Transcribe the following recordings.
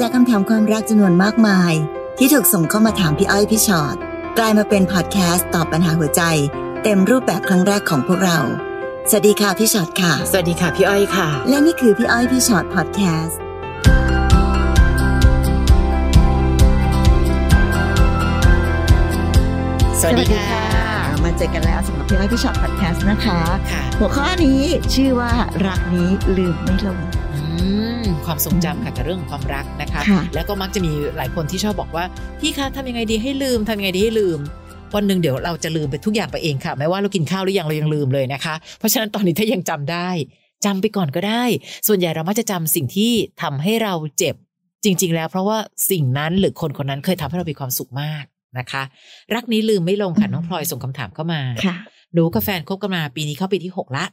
จากคำถามความรักจำนวนมากมาย ที่ถูกส่งเข้ามาถามพี่อ้อยพี่ชอ็อตกลายมาเป็นพอดแคสต์ตอบปัญหาหัวใจ เต็มรูปแบบครั้งแรกของพวกเรา สวัสดีค่ะพี่ชอ็อตค่ะ สวัสดีค่ะพี่อ้อยค่ะ และนี่คือพี่อ้อยพี่ชอ็อตพอดแคสต์สวัสดีค่ะ มาเจอกันแล้วสำหรับพี่อ้อยพี่ชอ็อตพอดแคสต์นะคะค่ะหัวข้อนี้ชื่อว่ารักนี้ลืมไม่ลงอืม ความทรงจำค่ะกับเรื่องของความรักนะคะ ค่ะ แล้วก็มักจะมีหลายคนที่ชอบบอกว่าพี่คะทำยังไงดีให้ลืมทำยังไงดีให้ลืม วันหนึ่งเดี๋ยวเราจะลืมไปทุกอย่างไปเองค่ะแม้ว่าเรากินข้าวหรือยังเรายังลืมเลยนะคะ เพราะฉะนั้นตอนนี้ถ้ายังจำได้จำไปก่อนก็ได้ ส่วนใหญ่เรามักจะจำสิ่งที่ทำให้เราเจ็บ จริง ๆ แล้วเพราะว่าสิ่งนั้นหรือคนคนนั้นเคยทำให้เรามีความสุขมากนะคะ รักนี้ลืมไม่ลงค่ะน้องพลอยส่งคำถามเข้ามา ค่ะ หนูกับแฟนคบกันมาปีนี้เข้าปีที่หกละ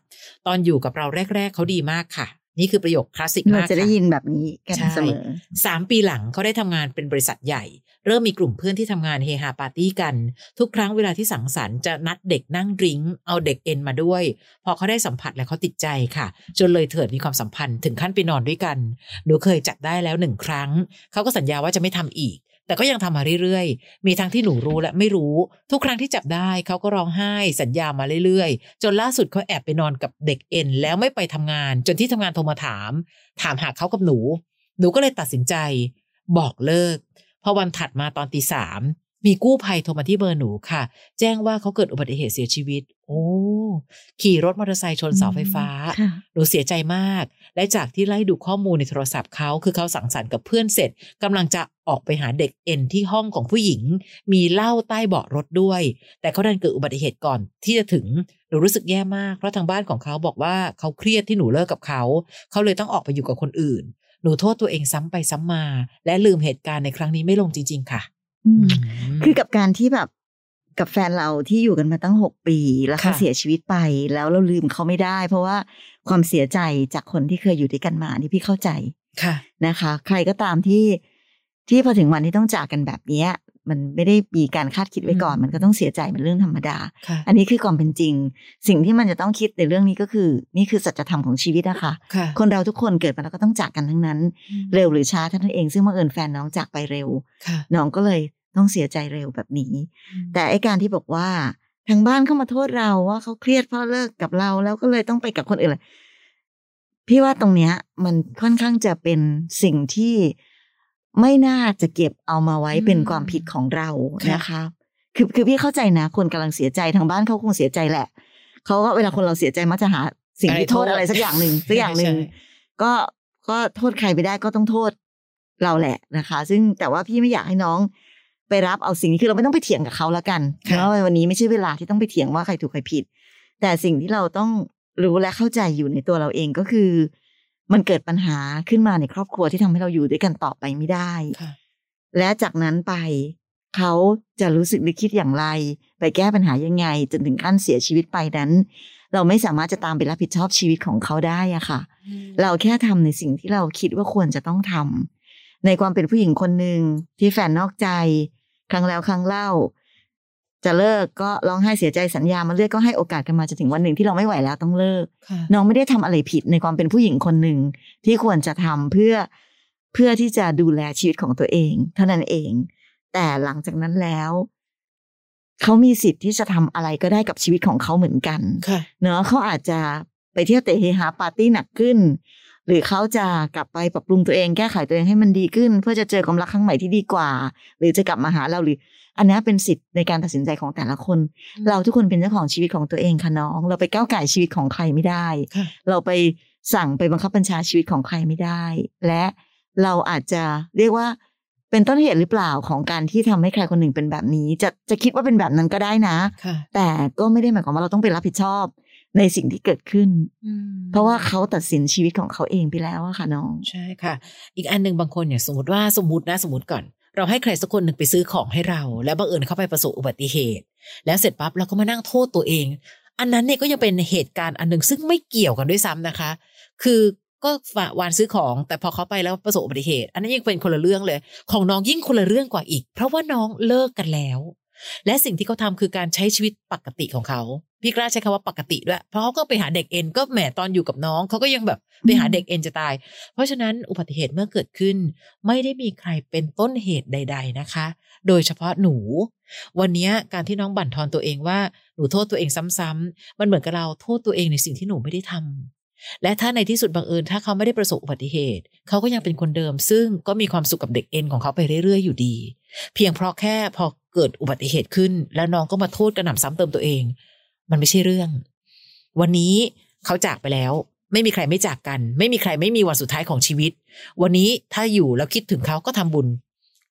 ตอนอยู่กับเราแรก ๆ เขาดีมากค่ะ นี่คือประโยคคลาสสิกเรามากจะได้ค่ะยินแบบนี้กันใช่เสมอสามปีหลังเขาได้ทำงานเป็นบริษัทใหญ่ เริ่มมีกลุ่มเพื่อนที่ทำงานเฮฮาปาร์ตี้กัน ทุกครั้งเวลาที่สังสรรค์จะนัดเด็กนั่งดริงก์เอาเด็กเอ็นมาด้วย พอเขาได้สัมผัสแล้วเขาติดใจค่ะ จนเลยเถิดมีความสัมพันธ์ถึงขั้นไปนอนด้วยกันหนูเคยจับได้แล้วหนึ่งครั้ง เขาก็สัญญาว่าจะไม่ทำอีก แต่ก็ยังทำมาเรื่อยๆ มีทั้งที่หนูรู้และไม่รู้ ทุกครั้งที่จับได้เขาก็ร้องไห้สัญญามาเรื่อยๆ จนล่าสุดเขาแอบไปนอนกับเด็กเอ็นแล้วไม่ไปทำงาน จนที่ทำงานโทรมาถาม ถามหาเขากับหนู หนูก็เลยตัดสินใจ บอกเลิก พอวันถัดมาตอนตีสาม มีกู้ภัยโทรมาที่เบอร์หนูค่ะ แจ้งว่าเขาเกิดอุบัติเหตุเสียชีวิต โอ้ ขี่รถมอเตอร์ไซค์ชนเสาไฟฟ้าค่ะหนูเสียใจมาก และจากที่ไล่ดูข้อมูลในโทรศัพท์เขา คือเขาสังสรรค์กับเพื่อนเสร็จกำลังจะออกไปหาเด็กเอ็นที่ห้องของผู้หญิง มีเหล้าใต้เบาะรถด้วย แต่เขาดันเกิดอุบัติเหตุก่อนที่จะถึง หนูรู้สึกแย่มาก เพราะทางบ้านของเขาบอกว่าเขาเครียดที่หนูเลิกกับเขา เขาเลยต้องออกไปอยู่กับคนอื่น หนูโทษตัวเองซ้ำไปซ้ำมา และลืมเหตุการณ์ในครั้งนี้ไม่ลงจริง ๆ ค่ะอืมม คือกับการที่แบบกับแฟนเราที่อยู่กันมาตั้งหกปี แล้วเขาค่ะเสียชีวิตไป แล้วเราลืมเขาไม่ได้ เพราะว่าความเสียใจจากคนที่เคยอยู่ด้วยกันมานี่พี่เข้าใจค่ะนะคะ ใครก็ตามที่ที่พอถึงวันที่ต้องจากกันแบบเนี้ย มันไม่ได้มีการคาดคิดไว้ก่อนอืมมันก็ต้องเสียใจเป็นเรื่องธรรมดาค่ะอันนี้คือความเป็นจริง สิ่งที่มันจะต้องคิดในเรื่องนี้ก็คือ นี่คือสัจธรรมของชีวิตนะคะค่ะคนเราทุกคนเกิดมาแล้วก็ต้องจากกันทั้งนั้น เร็วหรือช้าเท่านั้นเอง ซึ่งบังเอิญแฟนน้องจากไปเร็วค่ะน้องก็เลยต้องเสียใจเร็วแบบนี้ แต่ไอการที่บอกว่าทางบ้านเข้ามาโทษเราว่าเขาเครียดเพราะเลิกกับเราแล้วก็เลยต้องไปกับคนอื่นเลยพี่ว่าตรงเนี้ย มันค่อนข้างจะเป็นสิ่งที่ ไม่น่าจะเก็บเอามาไว้อืมเป็นความผิดของเราค่ะนะคะ คือคือพี่เข้าใจนะ คนกำลังเสียใจทางบ้านเขาคงเสียใจแหละเขาก็เวลาคนเราเสียใจมักจะหาสิ่งที่โทษอะไรสักอย่างหนึ่งสักอย่างหนึ่งใช่ก็ก็โทษใครไปได้ก็ต้องโทษเราแหละนะคะ ซึ่งแต่ว่าพี่ไม่อยากให้น้องไปรับเอาสิ่งนี้คือเราไม่ต้องไปเถียงกับเขาแล้วกันค่ะเพราะว่าวันนี้ไม่ใช่เวลาที่ต้องไปเถียงว่าใครถูกใครผิด แต่สิ่งที่เราต้องรู้และเข้าใจอยู่ในตัวเราเองก็คือ มันเกิดปัญหาขึ้นมาในครอบครัวที่ทำให้เราอยู่ด้วยกันต่อไปไม่ได้ค่ะและจากนั้นไปเขาจะรู้สึกหรือคิดอย่างไร ไปแก้ปัญหายังไง จนถึงขั้นเสียชีวิตไปนั้น เราไม่สามารถจะตามไปรับผิดชอบชีวิตของเขาได้อะค่ะ เราแค่ทำในสิ่งที่เราคิดว่าควรจะต้องทำในความเป็นผู้หญิงคนหนึ่งที่แฟนนอกใจ ครั้งแล้วครั้งเล่า จะเลิกก็ร้องไห้เสียใจสัญญามาเลือกก็ให้โอกาสกันมาจนถึงวันหนึ่งที่เราไม่ไหวแล้วต้องเลิกค่ะน้องไม่ได้ทำอะไรผิดในความเป็นผู้หญิงคนหนึ่งที่ควรจะทำเพื่อเพื่อที่จะดูแลชีวิตของตัวเอง เท่านั้นเอง แต่หลังจากนั้นแล้ว เขามีสิทธิ์ที่จะทำอะไรก็ได้กับชีวิตของเขาเหมือนกันค่ะเนอะเขาอาจจะไปเที่ยวเตะเฮฮาปาร์ตี้หนักขึ้น หรือเขาจะกลับไปปรับปรุงตัวเองแก้ไขตัวเองให้มันดีขึ้น เพื่อจะเจอความรักครั้งใหม่ที่ดีกว่า หรือจะกลับมาหาเราหรือ อันนี้เป็นสิทธิ์ในการตัดสินใจของแต่ละคน เราทุกคนเป็นเจ้าของชีวิตของตัวเองค่ะน้อง เราไปก้าวไก่ายชีวิตของใครไม่ได้ค่ะเราไปสั่งไปบังคับบัญชาชีวิตของใครไม่ได้ และเราอาจจะเรียกว่าเป็นต้นเหตุหรือเปล่าของการที่ทำให้ใครคนหนึ่งเป็นแบบนี้ จะจะคิดว่าเป็นแบบนั้นก็ได้นะค่ะแต่ก็ไม่ได้หมายความว่าเราต้องไปรับผิดชอบในสิ่งที่เกิดขึ้นอืมเพราะว่าเขาตัดสินชีวิตของเขาเองไปแล้วอะค่ะน้อง ใช่ค่ะ อีกอันหนึ่งบางคนเนี่ยสมมติว่าสมมตินะสมมติก่อน เราให้ใครสักคนหนึ่งไปซื้อของให้เรา แล้วบังเอิญเข้าไปประสบอุบัติเหตุ แล้วเสร็จปั๊บเราก็มานั่งโทษตัวเอง อันนั้นเนี่ยก็ยังเป็นเหตุการณ์อันหนึ่งซึ่งไม่เกี่ยวกันด้วยซ้ำนะคะ คือก็ฝากวานซื้อของ แต่พอเขาไปแล้วประสบอุบัติเหตุ อันนั้นยังเป็นคนละเรื่องเลย ของน้องยิ่งคนละเรื่องกว่าอีก เพราะว่าน้องเลิกกันแล้ว และสิ่งที่เขาทำคือการใช้ชีวิตปกติของเขา พี่กล้าใช้คำว่าปกติด้วย เพราะเขาก็ไปหาเด็กเอ็นก็แหมตอนอยู่กับน้องเขาก็ยังแบบไปหาเด็กเอ็นจะตาย เพราะฉะนั้นอุบัติเหตุเมื่อเกิดขึ้น ไม่ได้มีใครเป็นต้นเหตุใด ๆนะคะ โดยเฉพาะหนู วันนี้การที่น้องบั่นทอนตัวเองว่าหนูโทษตัวเองซ้ำๆมันเหมือนกับเราโทษตัวเองในสิ่งที่หนูไม่ได้ทำและถ้าในที่สุดบังเอิญถ้าเขาไม่ได้ประสบอุบัติเหตุ เขาก็ยังเป็นคนเดิม ซึ่งก็มีความสุขกับเด็กเอ็นของเขาไปเรื่อยๆอยู่ดี เพียงเพราะแค่พอ เกิดอุบัติเหตุขึ้น แล้วน้องก็มาโทษกระหน่ำซ้ำเติมตัวเอง มันไม่ใช่เรื่อง วันนี้เขาจากไปแล้ว ไม่มีใครไม่จากกัน ไม่มีใครไม่มีวันสุดท้ายของชีวิต วันนี้ถ้าอยู่แล้วคิดถึงเขาก็ทำบุญ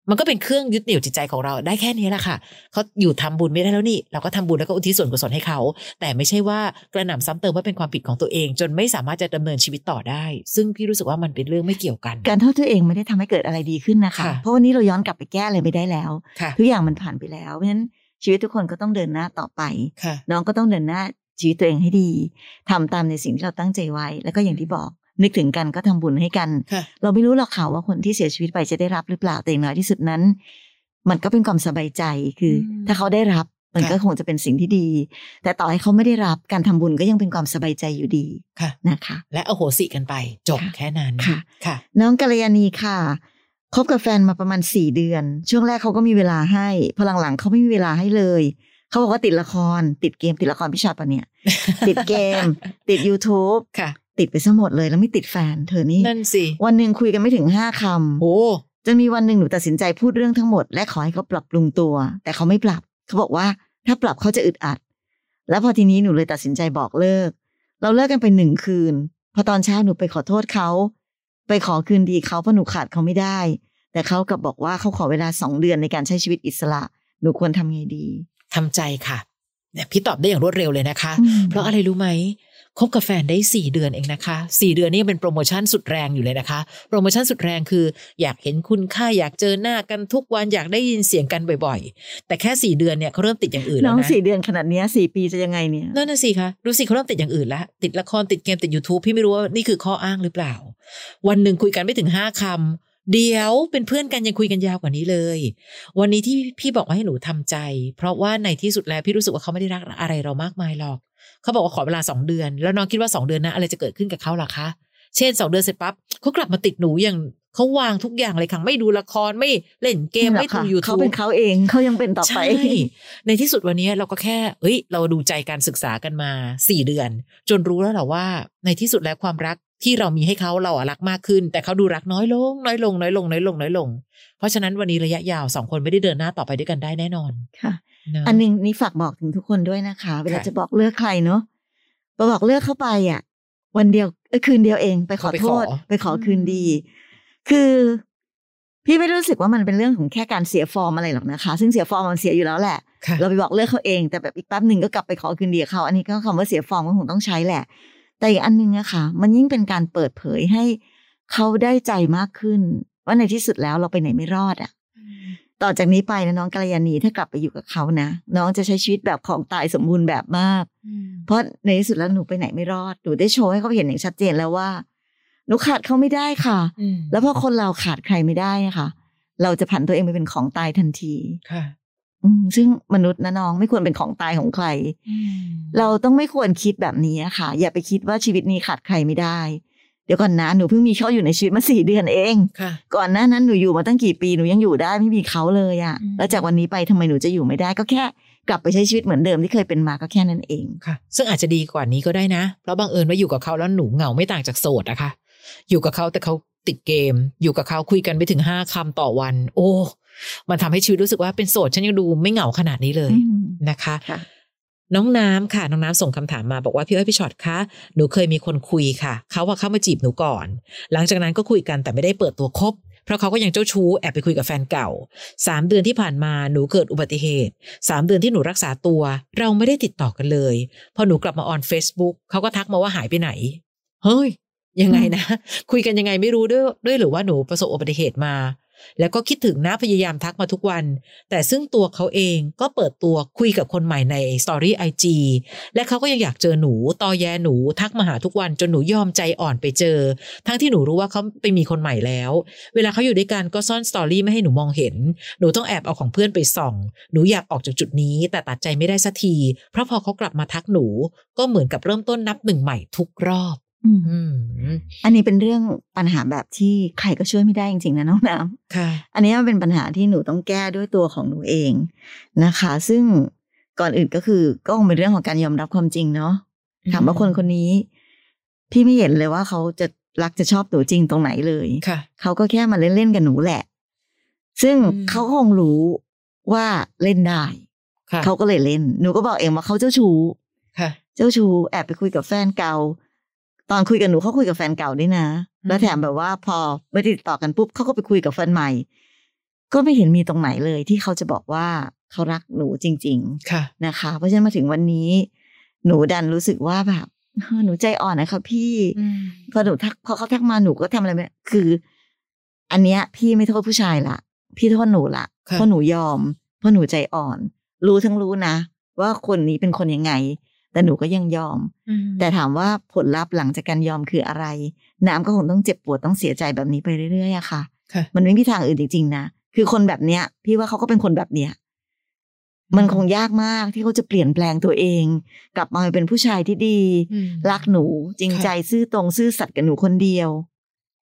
มันก็เป็นเครื่องยึดเหนี่ยวจิตใจของเราได้แค่นี้แหละค่ะเขาอยู่ทำบุญไม่ได้แล้วนี่ เราก็ทำบุญแล้วก็อุทิศส่วนกุศลให้เขา แต่ไม่ใช่ว่ากระหน่ำซ้ำเติมว่าเป็นความผิดของตัวเอง จนไม่สามารถจะดำเนินชีวิตต่อได้ ซึ่งพี่รู้สึกว่ามันเป็นเรื่องไม่เกี่ยวกัน การโทษตัวเองไม่ได้ทำให้เกิดอะไรดีขึ้นนะคะค่ะเพราะวันนี้เราย้อนกลับไปแก้อะไรไม่ได้แล้วค่ะทุกอย่างมันผ่านไปแล้วเพราะฉะนั้นชีวิตทุกคนก็ต้องเดินหน้าต่อไปค่ะน้องก็ต้องเดินหน้าชีวิตตัวเองให้ดีทำตามในสิ่งที่เราตั้งใจไว้ แล้วก็อย่างที่บอก นึกถึงกันก็ทำบุญให้กันค่ะเราไม่รู้หรอกค่ะว่าคนที่เสียชีวิตไปจะได้รับหรือเปล่าแต่อย่างน้อยที่สุดนั้น มันก็เป็นความสบายใจคืออมถ้าเขาได้รับมันค่ะก็คงจะเป็นสิ่งที่ดี แต่ต่อให้เขาไม่ได้รับการทำบุญก็ยังเป็นความสบายใจอยู่ดีค่ะนะคะ และอโหสิกันไป จบค่ะแค่นั้นค่ะค่ะ น้องกัลยาณีค่ะคบกับแฟนมาประมาณสี่เดือน ช่วงแรกเขาก็มีเวลาให้พอหลังๆเขาไม่มีเวลาให้เลยเขาบอกว่าติดละคร ติดเกมติดละครพี่ชอตปะเนี่ย ติดเกม ติด YouTube ค่ะ ติดไปซะหมดเลยแล้วไม่ติดแฟน เธอนี่นั่นสิวันหนึ่งคุยกันไม่ถึงห้าคำโอ้จนมีวันหนึ่งหนูตัดสินใจพูดเรื่องทั้งหมด และขอให้เขาปรับปรุงตัว แต่เขาไม่ปรับ เขาบอกว่าถ้าปรับเขาจะอึดอัด แล้วพอทีนี้หนูเลยตัดสินใจบอกเลิก เราเลิกกันไปหนึ่งคืน พอตอนเช้าหนูไปขอโทษเขา ไปขอคืนดีเขาเพราะหนูขาดเขาไม่ได้ แต่เขากลับบอกว่าเขาขอเวลาสองเดือนในการใช้ชีวิตอิสระ หนูควรทำไงดีทำใจค่ะเนี่ยพี่ตอบได้อย่างรวดเร็วเลยนะคะอืมเพราะอะไรรู้ไหม คบกับแฟนได้สี่เดือนเองนะคะสี่เดือนนี่เป็นโปรโมชั่นสุดแรงอยู่เลยนะคะ โปรโมชั่นสุดแรงคือ อยากเห็นคุณค่าอยากเจอหน้ากันทุกวันอยากได้ยินเสียงกันบ่อยๆ แต่แค่สี่เดือนเนี่ยเขาเริ่มติดอย่างอื่นน้แล้อวงนะสี่เดือนขนาดเนี้ยสี่ปีจะยังไงเนี่ยนั่นน่ะสิคะดูสิเขาเริ่มติดอย่างอื่นแล้วติดละครติดเกมติด YouTube พี่ไม่รู้ว่านี่คือข้ออ้างหรือเปล่า วันหนึ่งคุยกันไม่ถึงห้าคำเดี๋ยวเป็นเพื่อนกันยังคุยกันยาวกว่านี้เลย วันนี้ที่พี่บอกว่าให้หนูทำใจ เพราะว่าในที่สุดแล้วพี่รู้สึกว่าเขาไม่ได้รักอะไรเรามากมายหรอก เขาบอกว่าขอเวลาสองเดือน แล้วน้องคิดว่าสองเดือนนะอะไรจะเกิดขึ้นกับเขาล่ะคะ เช่นสองเดือนเสร็จปั๊บเขากลับมาติดหนูอย่างเขาวางทุกอย่างเลยค่ะไม่ดูละครไม่เล่นเกมไม่ดูยูเขาทูบเป็นเขาเองเขายังเป็นต่อไปใช่ในที่สุดวันนี้เราก็แค่เอ้ย เราดูใจการศึกษากันมาสี่เดือน จนรู้แล้วแหละว่า ในที่สุดแล้วความรักที่เรามีให้เขาเราอะรักมากขึ้น แต่เขาดูรักน้อยลง น้อยลง น้อยลง น้อยลง น้อยลง เพราะฉะนั้นวันนี้ระยะยาวสองคนไม่ได้เดินหน้าต่อไปด้วยกันได้แน่นอนค่ะเะ อันหนึงนี่ฝากบอกถึงทุกคนด้วยนะคะ เวลาค่ะจะบอกเลิกใครเนาะพอบอกเลิกเข้าไปอะ วันเดียวเอ้ยคืนเดียวเองไปขอโทษ ไปขอคืนดี คือพี่ไม่รู้สึกว่ามันเป็นเรื่องของแค่การเสียฟอร์มอะไรหรอกนะคะ ซึ่งเสียฟอร์มมันเสียอยู่แล้วแหละค่ะเราไปบอกเลิกเขาเอง แต่แบบอีกแป๊บหนึ่งก็กลับไปขอคืนดีกับเขา อันนี้ก็คำว่าเสียฟอร์มก็คงต้องใช้แหละ แต่อีกอันหนึงอะค่ะ มันยิ่งเป็นการเปิดเผยให้เขาได้ใจมากขึ้น ว่าในที่สุดแล้วเราไปไหนไม่รอดอะ ต่อจากนี้ไปนะน้องกัลยาณีถ้ากลับไปอยู่กับเขานะ น้องจะใช้ชีวิตแบบของตายสมบูรณ์แบบมาก เพราะในที่สุดแล้วหนูไปไหนไม่รอดหนูได้โชว์ให้เขาเห็นอย่างชัดเจนแล้วว่า หนูขาดเขาไม่ได้ค่ะอืมแล้วพอคนเราขาดใครไม่ได้อะค่ะ เราจะผันตัวเองไปเป็นของตายทันทีค่ะอืมซึ่งมนุษย์นะน้องไม่ควรเป็นของตายของใคร เราต้องไม่ควรคิดแบบนี้อะค่ะ อย่าไปคิดว่าชีวิตนี้ขาดใครไม่ได้ เดี๋ยวก่อนนะหนูเพิ่งมีเขาอยู่ในชีวิตมาสี่เดือนเองค่ะก่อนหน้านั้นหนูอยู่มาตั้งกี่ปีหนูยังอยู่ได้ไม่มีเขาเลยอะอืมแล้วจากวันนี้ไปทำไมหนูจะอยู่ไม่ได้ก็แค่กลับไปใช้ชีวิตเหมือนเดิมที่เคยเป็นมาก็แค่นั้นเองค่ะ ซึ่งอาจจะดีกว่านี้ก็ได้นะ เพราะบังเอิญว่าอยู่กับเขาแล้วหนูเหงาไม่ต่างจากโสดนะคะอยู่กับเขาแต่เขาติดเกม อยู่กับเขาคุยกันไปถึงห้าคำต่อวัน โอ้ มันทำให้ชีวิตรู้สึกว่าเป็นโสดฉันยังดูไม่เหงาขนาดนี้เลยอืมนะคะค่ะ น้องน้ำค่ะน้องน้ำส่งคำถามมาบอกว่าพี่อ้อยพี่ช็อตคะหนูเคยมีคนคุยค่ะเขาว่าเข้ามาจีบหนูก่อน หลังจากนั้นก็คุยกันแต่ไม่ได้เปิดตัวคบเพราะเขาก็ยังเจ้าชู้แอบไปคุยกับแฟนเก่าสามเดือนที่ผ่านมาหนูเกิดอุบัติเหตุสามเดือนที่หนูรักษาตัว เราไม่ได้ติดต่อกันเลย พอหนูกลับมาออน Facebook เขาก็ทักมาว่าหายไปไหน เฮ้ย ยังไงนะ คุยกันยังไงไม่รู้ด้วยด้วยหรือว่าหนูประสบอุบัติเหตุมา แล้วก็คิดถึงนะพยายามทักมาทุกวัน แต่ซึ่งตัวเขาเองก็เปิดตัวคุยกับคนใหม่ในสตอรี่ไอจีและเขาก็ยังอยากเจอหนูตอแยหนูทักมาหาทุกวันจนหนูยอมใจอ่อนไปเจอ ทั้งที่หนูรู้ว่าเขาไปมีคนใหม่แล้ว เวลาเขาอยู่ด้วยกันก็ซ่อนสตอรี่ไม่ให้หนูมองเห็น หนูต้องแอบเอาของเพื่อนไปส่อง หนูอยากออกจากจุดนี้ แต่ตัดใจไม่ได้สักที เพราะพอเขากลับมาทักหนูก็เหมือนกับเริ่มต้นนับหนึ่งใหม่ทุกรอบ อืมอืมอันนี้เป็นเรื่องปัญหาแบบที่ใครก็ช่วยไม่ได้จริงๆนะน้องน้ำค่ะ อันนี้มันเป็นปัญหาที่หนูต้องแก้ด้วยตัวของหนูเองนะคะ ซึ่งก่อนอื่นก็คือ ก็คงเป็นเรื่องของการยอมรับความจริงเนาะถามว่าคนคนนี้ พี่ไม่เห็นเลยว่าเขาจะรักจะชอบหนูจริงตรงไหนเลยค่ะเขาก็แค่มาเล่นๆกับหนูแหละ ซึ่งอืมเขาก็คงรู้ว่าเล่นได้ค่ะเขาก็เลยเล่น หนูก็บอกเองว่าเขาเจ้าชู้ค่ะเจ้าชู้แอบไปคุยกับแฟนเก่า ตอนคุยกับหนูเขาคุยกับแฟนเก่าด้วยนะอืมแล้วแถมแบบว่าพอไม่ติดต่อกันปุ๊บเขาก็ไปคุยกับแฟนใหม่ ก็ไม่เห็นมีตรงไหนเลยที่เขาจะบอกว่าเขารักหนูจริงค่ะๆนะคะ เพราะฉะนั้นมาถึงวันนี้ หนูดันรู้สึกว่าแบบเฮ้อหนูใจอ่อนนะคะพี่อืมพอหนูทักพอเขาทักมาหนูก็ทำอะไรไม่ได้คือ อันเนี้ย พี่ไม่โทษผู้ชายละพี่โทษหนูละค่ะเพราะหนูยอม เพราะหนูใจอ่อน รู้ทั้งรู้นะ ว่าคนนี้เป็นคนยังไง แต่หนูก็ยังยอมอืมแต่ถามว่าผลลัพธ์หลังจากการยอมคืออะไร น้ำก็คงต้องเจ็บปวดต้องเสียใจแบบนี้ไปเรื่อยๆอะค่ะค่ะ มันไม่มีทางอื่นจริงๆนะคือคนแบบเนี้ย พี่ว่าเขาก็เป็นคนแบบเนี้ยมันคงยากมากที่เขาจะเปลี่ยนแปลงตัวเอง กลับมาเป็นผู้ชายที่ดีอืมรักหนูจริงใจซื่อตรงซื่อสัตย์กับหนูคนเดียว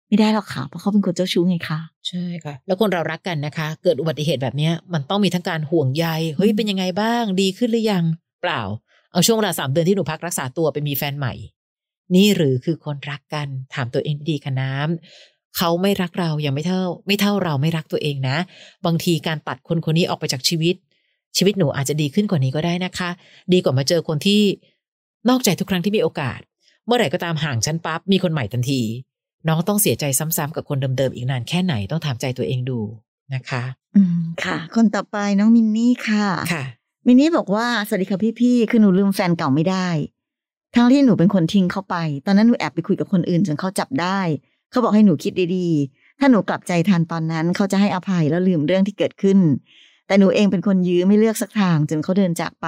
ไม่ได้หรอกค่ะเพราะเขาเป็นคนเจ้าชู้ไงคะใช่ค่ะ แล้วคนเรารักกันนะคะ เกิดอุบัติเหตุแบบเนี้ย มันต้องมีทั้งการห่วงใยเฮ้ยอืมเป็นยังไงบ้าง ดีขึ้นหรือยัง เปล่า เอาช่วงเวลาสามเดือนที่หนูพักรักษาตัวไปมีแฟนใหม่ นี่หรือคือคนรักกันถามตัวเองดีๆค่ะน้ำเขาไม่รักเรายังไม่เท่า ไม่เท่าเราไม่รักตัวเองนะ บางทีการตัดคนคนนี้ออกไปจากชีวิต ชีวิตหนูอาจจะดีขึ้นกว่านี้ก็ได้นะคะ ดีกว่ามาเจอคนที่นอกใจทุกครั้งที่มีโอกาส เมื่อไหร่ก็ตามห่างฉันปั๊บมีคนใหม่ทันที น้องต้องเสียใจซ้ำๆกับคนเดิมๆอีกนานแค่ไหนต้องถามใจตัวเองดูนะคะ อืมค่ะ คนต่อไปน้องมินนี่ค่ะค่ะ มินนี่บอกว่าสวัสดีค่ะพี่ๆ คือหนูลืมแฟนเก่าไม่ได้ ทั้งที่หนูเป็นคนทิ้งเขาไป ตอนนั้นหนูแอบไปคุยกับคนอื่นจนเขาจับได้ เขาบอกให้หนูคิดดีๆ ถ้าหนูกลับใจทันตอนนั้น เขาจะให้อภัยแล้วลืมเรื่องที่เกิดขึ้น แต่หนูเองเป็นคนยื้อไม่เลือกสักทางจนเขาเดินจากไป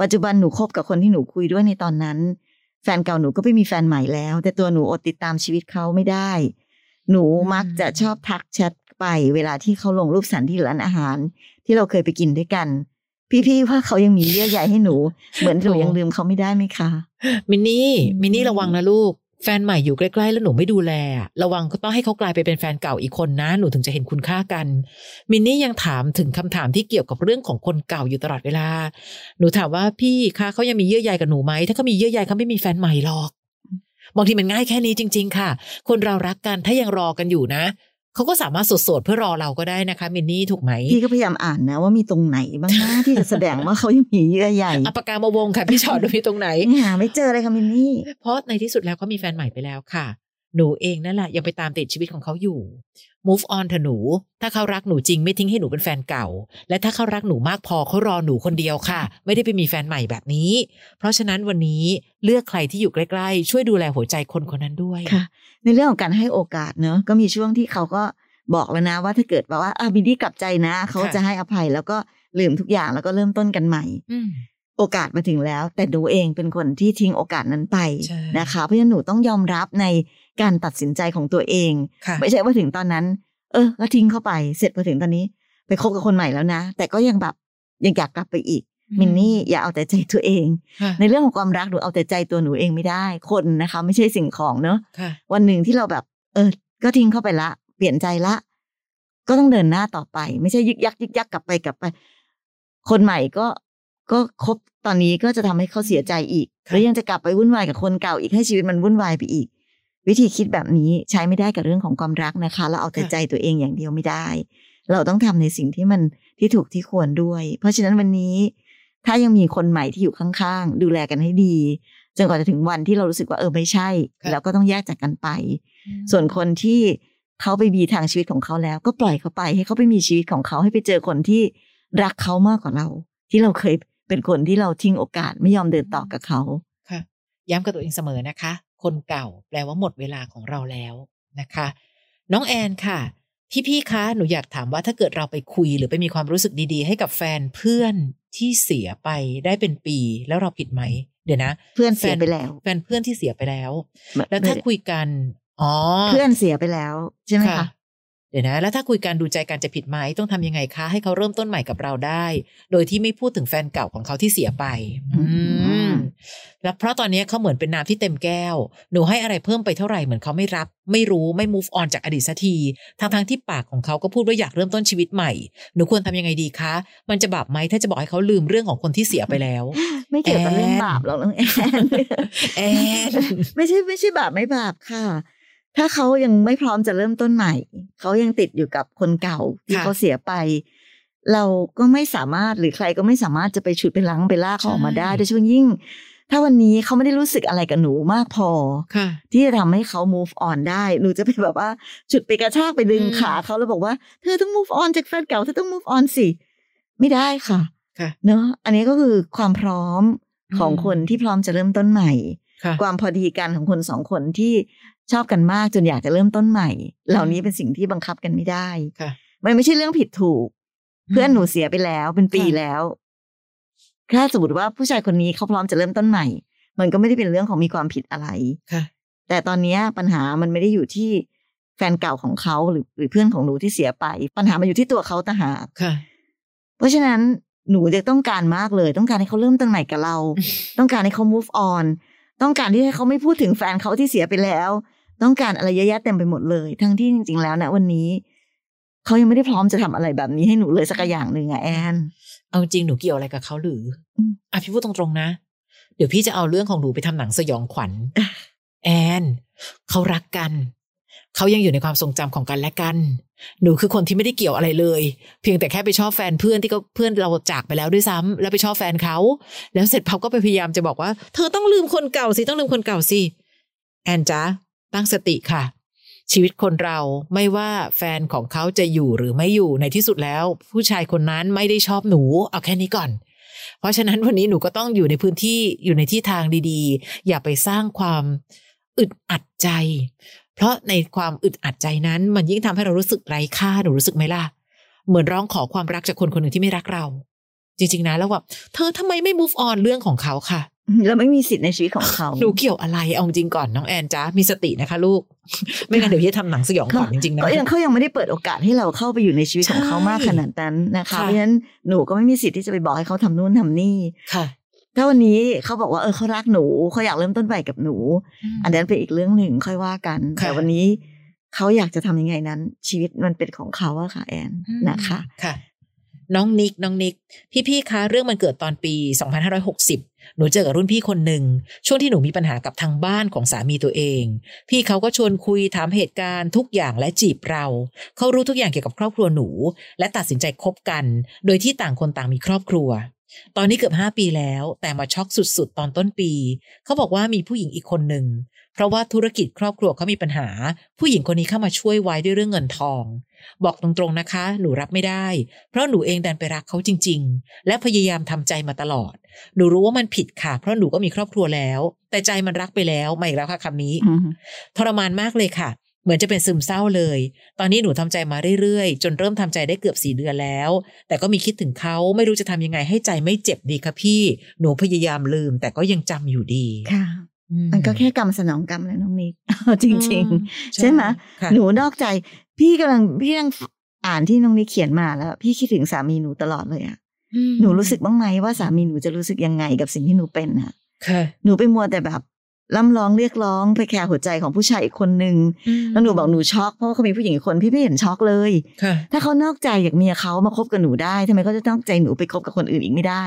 ปัจจุบันหนูคบกับคนที่หนูคุยด้วยในตอนนั้น แฟนเก่าหนูก็ไปมีแฟนใหม่แล้ว แต่ตัวหนูอดติดตามชีวิตเขาไม่ได้ หนูมักจะชอบทักแชทไป เวลาที่เขาลงรูปสันที่ร้านอาหาร ที่เราเคยไปกินด้วยกัน พี่ๆว่าเขายังมีเยื่อใยให้หนู เหมือนหนูยังลืมเขาไม่ได้ไหมคะ มินนี่อืมมินนี่ระวังนะลูก แฟนใหม่อยู่ใกล้ๆ แล้วหนูไม่ดูแลอะระวังก็ต้องให้เขากลายไปเป็นแฟนเก่าอีกคนนะ หนูถึงจะเห็นคุณค่ากัน มินนี่ยังถามถึงคำถามที่เกี่ยวกับเรื่องของคนเก่าอยู่ตลอดเวลา หนูถามว่าพี่คะเขายังมีเยื่อใยกับหนูไหม ถ้าเขามีเยื่อใยเขาไม่มีแฟนใหม่หรอกบางทีมันง่ายแค่นี้จริง ๆ ค่ะ คนเรารักกันถ้ายังรอกันอยู่นะ เขาก็สามารถโสดๆเพื่อรอเราก็ได้นะคะมินนี่ถูกไหมพี่ก็พยายามอ่านนะว่ามีตรงไหนบ้างนะที่จะแสดงว่าเขายังมีเยื่อใยเอาปากกามาวงค่ะพี่ชอตดูมีตรงไหนหาไม่เจอเลยค่ะมินนี่เพราะในที่สุดแล้วเขามีแฟนใหม่ไปแล้วค่ะ หนูเองนั่นแหละยังไปตามติดชีวิตของเขาอยู่ move on เถอะหนู ถ้าเขารักหนูจริงไม่ทิ้งให้หนูเป็นแฟนเก่า และถ้าเขารักหนูมากพอเขารอหนูคนเดียวค่ะ ไม่ได้ไปมีแฟนใหม่แบบนี้ เพราะฉะนั้นวันนี้เลือกใครที่อยู่ใกล้ๆ ช่วยดูแลหัวใจคนคนนั้นด้วยค่ะ ในเรื่องของการให้โอกาสเนอะก็มีช่วงที่เขาก็บอกแล้วนะว่าถ้าเกิดแบบว่าอะมินนี่กลับใจนะ เขาก็ค่ะจะให้อภัยแล้วก็ลืมทุกอย่างแล้วก็เริ่มต้นกันใหม่อืมโอกาสมาถึงแล้ว แต่หนูเองเป็นคนที่ทิ้งโอกาสนั้นไปใช่นะคะ เพราะฉะนั้นหนูต้องยอมรับใน การตัดสินใจของตัวเองค่ะไม่ใช่ว่าถึงตอนนั้น เออก็ทิ้งเข้าไปเสร็จพอถึงตอนนี้ ไปคบกับคนใหม่แล้วนะ แต่ก็ยังแบบยังอยากกลับไปอีกมินนี่อย่าเอาแต่ใจตัวเองค่ะในเรื่องของความรักหนูเอาแต่ใจตัวหนูเองไม่ได้ คนนะคะ ไม่ใช่สิ่งของเนอะค่ะวันหนึ่งที่เราแบบ เออ ก็ทิ้งเข้าไปละ เปลี่ยนใจละ ก็ต้องเดินหน้าต่อไป ไม่ใช่ยึกยักยึกยักกลับไปกลับไป คนใหม่ก็ก็คบตอนนี้ก็จะทำให้เขาเสียใจอีกค่ะแล้วยังจะกลับไปวุ่นวายกับคนเก่าอีกให้ชีวิตมันวุ่นวายไปอีก วิธีคิดแบบนี้ใช้ไม่ได้กับเรื่องของความรักนะคะ เราเอาแต่ใจตัวเองอย่างเดียวไม่ได้ เราต้องทำในสิ่งที่มันที่ถูกที่ควรด้วย เพราะฉะนั้นวันนี้ ถ้ายังมีคนใหม่ที่อยู่ข้างๆ ดูแลกันให้ดีจนกว่าจะถึงวันที่เรารู้สึกว่าเออไม่ใช่ค่ะแล้วก็ต้องแยกจากกันไป ส่วนคนที่เขาไปมีทางชีวิตของเขาแล้ว ก็ปล่อยเขาไป ให้เขาไปมีชีวิตของเขาให้ไปเจอคนที่รักเขามากกว่าเรา ที่เราเคยเป็นคนที่เราทิ้งโอกาสไม่ยอมเดินต่อกับเขาค่ะ ย้ำกับตัวเองเสมอนะคะ คนเก่า แปลว่าหมดเวลาของเราแล้วนะคะ น้องแอนค่ะ พี่ๆคะหนูอยากถามว่าถ้าเกิดเราไปคุยหรือไปมีความรู้สึกดีๆ ให้กับแฟนเพื่อนที่เสียไปได้เป็นปีแล้วเราผิดไหม เดี๋ยวนะ เพื่อนเสียไปแล้ว แฟนเพื่อนที่เสียไปแล้ว แล้วถ้าคุยกันอ๋อเพื่อนเสียไปแล้วใช่ไหมคะเดี๋ยวนะ แล้วถ้าคุยกันดูใจกันจะผิดไหมต้องทำยังไงคะ ให้เขาเริ่มต้นใหม่กับเราได้ โดยที่ไม่พูดถึงแฟนเก่าของเขาที่เสียไป อืม แล้วเพราะตอนนี้เขาเหมือนเป็นน้ำที่เต็มแก้ว หนูให้อะไรเพิ่มไปเท่าไหร่เหมือนเขาไม่รับ ไม่รู้ไม่ move on จากอดีตสักทีทางทางๆที่ปากของเขาก็พูดว่าอยากเริ่มต้นชีวิตใหม่ หนูควรทำยังไงดีคะ มันจะบาปไหมถ้าจะบอกให้เขาลืมเรื่องของคนที่เสียไปแล้ว ไม่เกี่ยวกับเรื่องแอนบาปหรอกน้องแอนแอนไม่ใช่ไม่ใช่บาปไม่บาปค่ะ ถ้าเขายังไม่พร้อมจะเริ่มต้นใหม่ เขายังติดอยู่กับคนเก่าที่เขาเสียไป เราก็ไม่สามารถหรือใครก็ไม่สามารถจะไปฉุดไปล้างไปลากเขาออกมาได้โดยเฉพาะยิ่ง ถ้าวันนี้เขาไม่ได้รู้สึกอะไรกับหนูมากพอค่ะที่จะทำให้เขา move on ได้หนูจะไปแบบว่าฉุดไปกระชากไปดึงอืมขาเขาแล้วบอกว่าเธอต้อง move on จากแฟนเก่าเธอต้อง move on สิไม่ได้ค่ะค่ะเนอะอันนี้ก็คือความพร้อมของอืมคนที่พร้อมจะเริ่มต้นใหม่ค่ะความพอดีกันของคนสองคนที่ชอบกันมากจนอยากจะเริ่มต้นใหม่ เหล่านี้เป็นสิ่งที่บังคับกันไม่ได้ค่ะมันไม่ใช่เรื่องผิดถูก เพื่อนหนูเสียไปแล้วเป็นปีค่ะแล้วถ้าสมมติว่าผู้ชายคนนี้เขาพร้อมจะเริ่มต้นใหม่ มันก็ไม่ได้เป็นเรื่องของมีความผิดอะไรค่ะ แต่ตอนเนี้ยปัญหามันไม่ได้อยู่ที่แฟนเก่าของเขาหรือหรือเพื่อนของหนูที่เสียไป ปัญหามันอยู่ที่ตัวเขาต่างหากค่ะ เพราะฉะนั้นหนูจะต้องการมากเลย ต้องการให้เขาเริ่มต้นใหม่กับเรา ต้องการให้เขา move on ต้องการที่ให้เขาไม่พูดถึงแฟนเขาที่เสียไปแล้ว ต้องการอะไรเยอะแยะเต็มไปหมดเลย ทั้งที่จริง ๆ แล้วนะวันนี้ เขายังไม่ได้พร้อมจะทำอะไรแบบนี้ให้หนูเลยสักอย่างหนึ่งอะแอนเอาจริงหนูเกี่ยวอะไรกับเขาหรืออมอะพี่พูดตรงๆนะ เดี๋ยวพี่จะเอาเรื่องของหนูไปทำหนังสยองขวัญ แอนเขารักกันเขายังอยู่ในความทรงจำของกันและกัน หนูคือคนที่ไม่ได้เกี่ยวอะไรเลย เพียงแต่แค่ไปชอบแฟนเพื่อนที่ก็เพื่อนเราจากไปแล้วด้วยซ้ำแล้วไปชอบแฟนเขา แล้วเสร็จเขาก็ไปพยายามจะบอกว่า เธอต้องลืมคนเก่าสิต้องลืมคนเก่าสิแอนจ๊ะตั้งสติค่ะ ชีวิตคนเราไม่ว่าแฟนของเขาจะอยู่หรือไม่อยู่ในที่สุดแล้ว ผู้ชายคนนั้นไม่ได้ชอบหนูเอาแค่นี้ก่อน เพราะฉะนั้นวันนี้หนูก็ต้องอยู่ในพื้นที่อยู่ในที่ทางดีๆ อย่าไปสร้างความอึดอัดใจ เพราะในความอึดอัดใจนั้น มันยิ่งทำให้เรารู้สึกไร้ค่าหนูรู้สึกไหมล่ะ เหมือนร้องขอความรักจากคนคนหนึ่งที่ไม่รักเรา จริง ๆนะแล้วแบบเธอทำไมไม่ move on เรื่องของเขาค่ะ เราไม่มีสิทธิ์ในชีวิตของเขาหนูเกี่ยวอะไรเอาจริงก่อนน้องแอนจ้ามีสตินะคะ ลูก ไม่งั้นเดี๋ยวพี่จะทำหนังสยองขวัญจริงๆนะก็ยังเขายังไม่ได้เปิดโอกาสให้เราเข้าไปอยู่ในชีวิตของเขาใช่มากขนาดนั้นนะคะค่ะเพราะฉะนั้นหนูก็ไม่มีสิทธิ์ที่จะไปบอกให้เขาทำนู่นทำนี่ค่ะถ้าวันนี้เขาบอกว่าเออเขารักหนูเขาอยากเริ่มต้นใหม่กับหนู อันนั้นเป็นอีกเรื่องหนึ่งค่อยว่ากันค่ะแต่วันนี้เขาอยากจะทำยังไงนั้น ชีวิตมันเป็นของเขาอะค่ะแอนนะคะค่ะ น้องนิกน้องนิก พี่ๆคะเรื่องมันเกิดตอนปี 2560 หนูเจอกับรุ่นพี่คนหนึ่งช่วงที่หนูมีปัญหากับทางบ้านของสามีตัวเอง พี่เขาก็ชวนคุยถามเหตุการณ์ทุกอย่างและจีบเรา เขารู้ทุกอย่างเกี่ยวกับครอบครัวหนู และตัดสินใจคบกัน โดยที่ต่างคนต่างมีครอบครัว ตอนนี้เกือบ5ปีแล้ว แต่มาช็อกสุดๆ ตอนต้นปี เขาบอกว่ามีผู้หญิงอีกคนหนึ่ง เพราะว่าธุรกิจครอบครัวเขามีปัญหา ผู้หญิงคนนี้เข้ามาช่วยไว้ด้วยเรื่องเงินทอง บอกตรงๆนะคะ หนูรับไม่ได้ เพราะหนูเองดันไปรักเขาจริง ๆ และพยายามทำใจมาตลอด หนูรู้ว่ามันผิดค่ะ เพราะหนูก็มีครอบครัวแล้ว แต่ใจมันรักไปแล้วมาอีกแล้วค่ะคำนี้อืมทรมานมากเลยค่ะ เหมือนจะเป็นซึมเศร้าเลย ตอนนี้หนูทำใจมาเรื่อยๆ จนเริ่มทำใจได้เกือบสี่เดือนแล้ว แต่ก็มีคิดถึงเขาไม่รู้จะทำยังไงให้ใจไม่เจ็บดีค่ะพี่ หนูพยายามลืม แต่ก็ยังจำอยู่ดี ค่ะอืมันก็แค่กรรมสนองกรรมเลยน้องนิกเอาจริงอืมๆใช่ไหมค่ะหนูนอกใจ พี่กำลังพี่ยังอ่านที่น้องนิกเขียนมาแล้ว พี่คิดถึงสามีหนูตลอดเลยอะอืมหนูรู้สึกบ้างไหมว่าสามีหนูจะรู้สึกยังไงกับสิ่งที่หนูเป็นอะค่ะหนูไปมัวแต่แบบ ล่ำร้องเรียกร้องไปแคร์หัวใจของผู้ชายอีกคนนึงแล้วหนูบอกหนูช็อกเพราะว่าเขามีผู้หญิงอีกคนพี่ไม่เห็นช็อกเลยค่ะถ้าเขานอกใจอยากเมียเขามาคบกับหนูได้ทำไมเขาจะต้องใจหนูไปคบกับคนอื่นอีกไม่ได้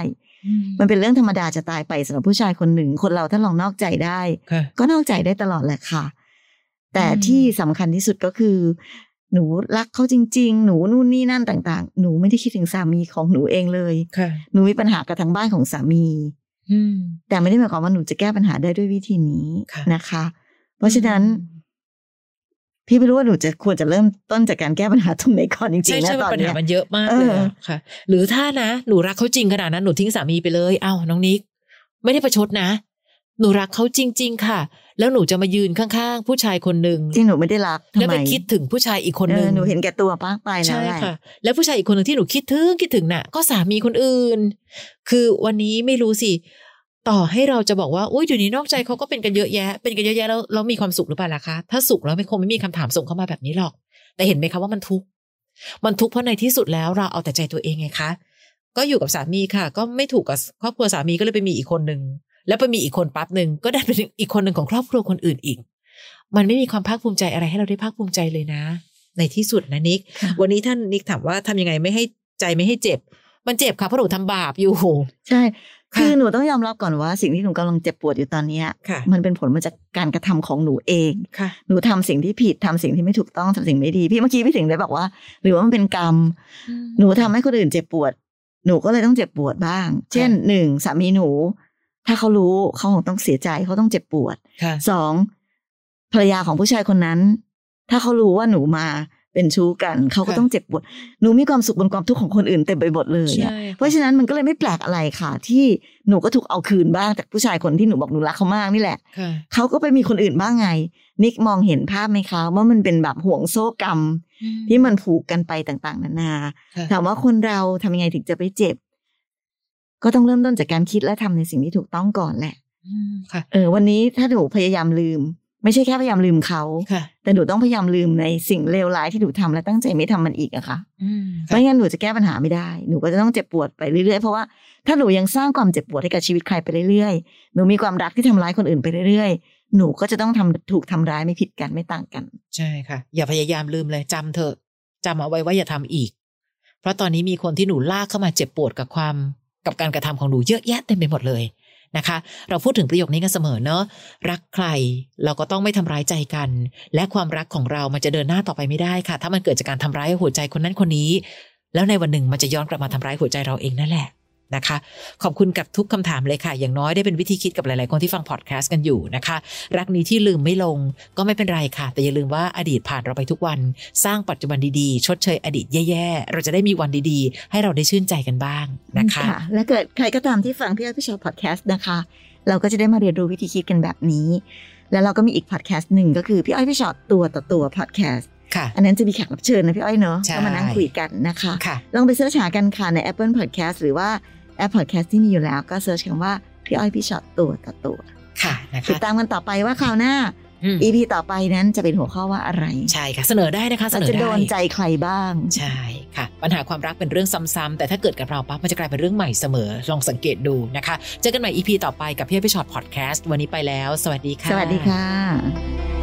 มันเป็นเรื่องธรรมดาจะตายไปสำหรับผู้ชายคนหนึ่งคนเราถ้าลองนอกใจได้ค่ะก็นอกใจได้ตลอดแหละค่ะ แต่อืมที่สำคัญที่สุดก็คือ หนูรักเขาจริง ๆ หนูนู่นนี่นั่นต่าง ๆ หนูไม่ได้คิดถึงสามีของหนูเองเลยค่ะหนูมีปัญหากับทางบ้านของสามีอืม แต่ไม่ได้หมายความว่าหนูจะแก้ปัญหาได้ด้วยวิธีนี้ค่ะนะคะ เพราะฉะนั้น พี่ไม่รู้ว่าหนูจะควรจะเริ่มต้นจากการแก้ปัญหาตรงไหนก่อนจริใช่งๆนะใช่ตอนปัญเนี้หายมันเยอะมากเอเลยออะค่ะ หรือถ้านะหนูรักเขาจริงขนาดนั้นหนูทิ้งสามีไปเลย เอ้าน้องนิก ไม่ได้ประชดนะ หนูรักเขาจริง ๆ ค่ะ แล้วหนูจะมายืนข้างๆ ผู้ชายคนหนึ่งที่หนูไม่ได้รักทำแล้วไมไปคิดถึงผู้ชายอีกคนเอหนึ่องหนูเห็นแก่ตัวป้ากไปแล้วใช่แหละค่ะ แล้วผู้ชายอีกคนหนึ่งที่หนูคิดถึงคิดถึงน่ะ ก็สามีคนอื่น คือวันนี้ไม่รู้สิต่อให้เราจะบอกว่าอุ้ยเดี๋ยวนี้นอกใจเขาก็เป็นกันเยอะแยะ เป็นกันเยอะแยะแล้วเรามีความสุขหรือเปล่าล่ะคะ ถ้าสุขแล้วไม่คงไม่มีคำถามส่งเข้ามาแบบนี้หรอก แต่เห็นไหมคะว่ามันทุกข์มันทุกข์เพราะในที่สุดแล้วเราเอาแต่ใจตัวเองไงคะ ก็อยู่กับสามีค่ะ ก็ไม่ถูกกับครอบครัวสามีก็เลยไปมีอีกคนหนึ่ง แล้วไปมีอีกคนปั๊บหนึ่งก็ได้เป็นอีกคนหนึ่งของครอบครัวคนอื่นอีก มันไม่มีความภาคภูมิใจอะไรให้เราได้ภาคภูมิใจเลยนะ ในที่สุดนะนิกค่ะวันนี้ท่านนิกถามว่าทำยังไงไม่ให้ใจไม่ให้เจ็บ มันเจ็บค่ะเพราะหนูทำบาปอยู่ใช่ค่ะคือหนูต้องยอมรับก่อนว่าสิ่งที่หนูกำลังเจ็บปวดอยู่ตอนเนี้ยค่ะมันเป็นผลมาจากการกระทำของหนูเองค่ะหนูทำสิ่งที่ผิดทำสิ่งที่ไม่ถูกต้องทำสิ่งไม่ดีพี่เมื่อกี้พี่ถึงได้บอกว่า หรือว่ามันเป็นกรรม หนูทำให้คนอื่นเจ็บปวด หนูก็เลยต้องเจ็บปวดบ้าง เช่นหนึ่งสามีหนู ถ้าเขารู้เขาคงต้องเสียใจเขาต้องเจ็บปวดค่ะสองภรรยาของผู้ชายคนนั้น ถ้าเขารู้ว่าหนูมาเป็นชู้กันเขาก็ค่ะต้องเจ็บปวดหนูมีความสุขบนความทุกข์ของคนอื่นเต็มไปหมดเลยอะใช่เพราะฉะนั้นมันก็เลยไม่แปลกอะไรค่ะ ที่หนูก็ถูกเอาคืนบ้างจากผู้ชายคนที่หนูบอกหนูรักเขามากนี่แหละค่ะเขาก็ไปมีคนอื่นบ้างไง นิกมองเห็นภาพไหมคะว่ามันเป็นแบบห่วงโซ่กรรม ที่มันผูกกันไปต่างๆ นานาค่ะถามว่าคนเราทำยังไงถึงจะไปเจ็บ ก็ต้องเริ่มต้นจากการคิดและทำในสิ่งที่ถูกต้องก่อนแหละอืมค่ะ เออ วันนี้ถ้าหนูพยายามลืม ไม่ใช่แค่พยายามลืมเขาค่ะแต่หนูต้องพยายามลืมในสิ่งเลวร้ายที่หนูทำและตั้งใจไม่ทำมันอีกอะค่ะอืมไม่งั้นหนูจะแก้ปัญหาไม่ได้ หนูก็จะต้องเจ็บปวดไปเรื่อยๆเพราะว่าถ้าหนูยังสร้างความเจ็บปวดให้กับชีวิตใครไปเรื่อยๆ หนูมีความรักที่ทำร้ายคนอื่นไปเรื่อยๆ หนูก็จะต้องทำถูกทำร้ายไม่ผิดกันไม่ต่างกัน ใช่ค่ะ อย่าพยายามลืมเลยจำเถอะจำเอาไว้ว่าอย่าทำอีก เพราะตอนนี้มีคนที่หนูลากเข้ามาเจ็บปวดกับความ กับการกระทำของหนูเยอะแยะเต็มไปหมดเลยนะคะ เราพูดถึงประโยคนี้กันเสมอเนอะรักใครเราก็ต้องไม่ทำร้ายใจกัน และความรักของเรามันจะเดินหน้าต่อไปไม่ได้ค่ะ ถ้ามันเกิดจากการทำร้ายหัวใจคนนั้นคนนี้ แล้วในวันหนึ่งมันจะย้อนกลับมาทำร้ายหัวใจเราเองนั่นแหละ นะคะ ขอบคุณกับทุกคำถามเลยค่ะ อย่างน้อยได้เป็นวิธีคิดกับหลาย ๆ คนที่ฟังพอดแคสต์กันอยู่นะคะ รักนี้ที่ลืมไม่ลงก็ไม่เป็นไรค่ะ แต่อย่าลืมว่าอดีตผ่านเราไปทุกวัน สร้างปัจจุบันดี ๆ ชดเชยอดีตแย่ ๆ เราจะได้มีวันดี ๆ ให้เราได้ชื่นใจกันบ้างนะคะ และเกิดใครก็ตามที่ฟังพี่อ้อยพี่ชอตพอดแคสต์นะคะ เราก็จะได้มาเรียนรู้วิธีคิดกันแบบนี้ แล้วเราก็มีอีกพอดแคสต์หนึ่งก็คือพี่อ้อยพี่ชอตตัวต่อตัวพอดแคสต์ค่ะอันนั้นจะมีแขกรับเชิญนะพี่อ้อยเนอะใช่ก็มานั่งคุยกันนะคะค่ะลองไปเสิร์ชหากันค่ะใน Apple Podcast หรือว่า แอป Podcast ที่มีอยู่แล้วก็เสิร์ชคำว่าพี่อ้อยพี่ชอตตัวต่อตัวค่ะนะติดคะตามกันต่อไปว่าคราวหน้าอืม EP ต่อไปนั้นจะเป็นหัวข้อว่าอะไร ใช่ค่ะเสนอได้นะคะเสเรานอจะโดได้นใจใครบ้าง ใช่ค่ะ ปัญหาความรักเป็นเรื่องซ้ำๆแต่ถ้าเกิดกับเราปั๊บมันจะกลายเป็นเรื่องใหม่เสมอลองสังเกตดูนะคะ เจอกันใหม่ EP ต่อไปกับพี่อ้อยพี่ฉอดพอดแคสต์วันนี้ไปแล้ว สวัสดีค่ะ สวัสดีค่ะ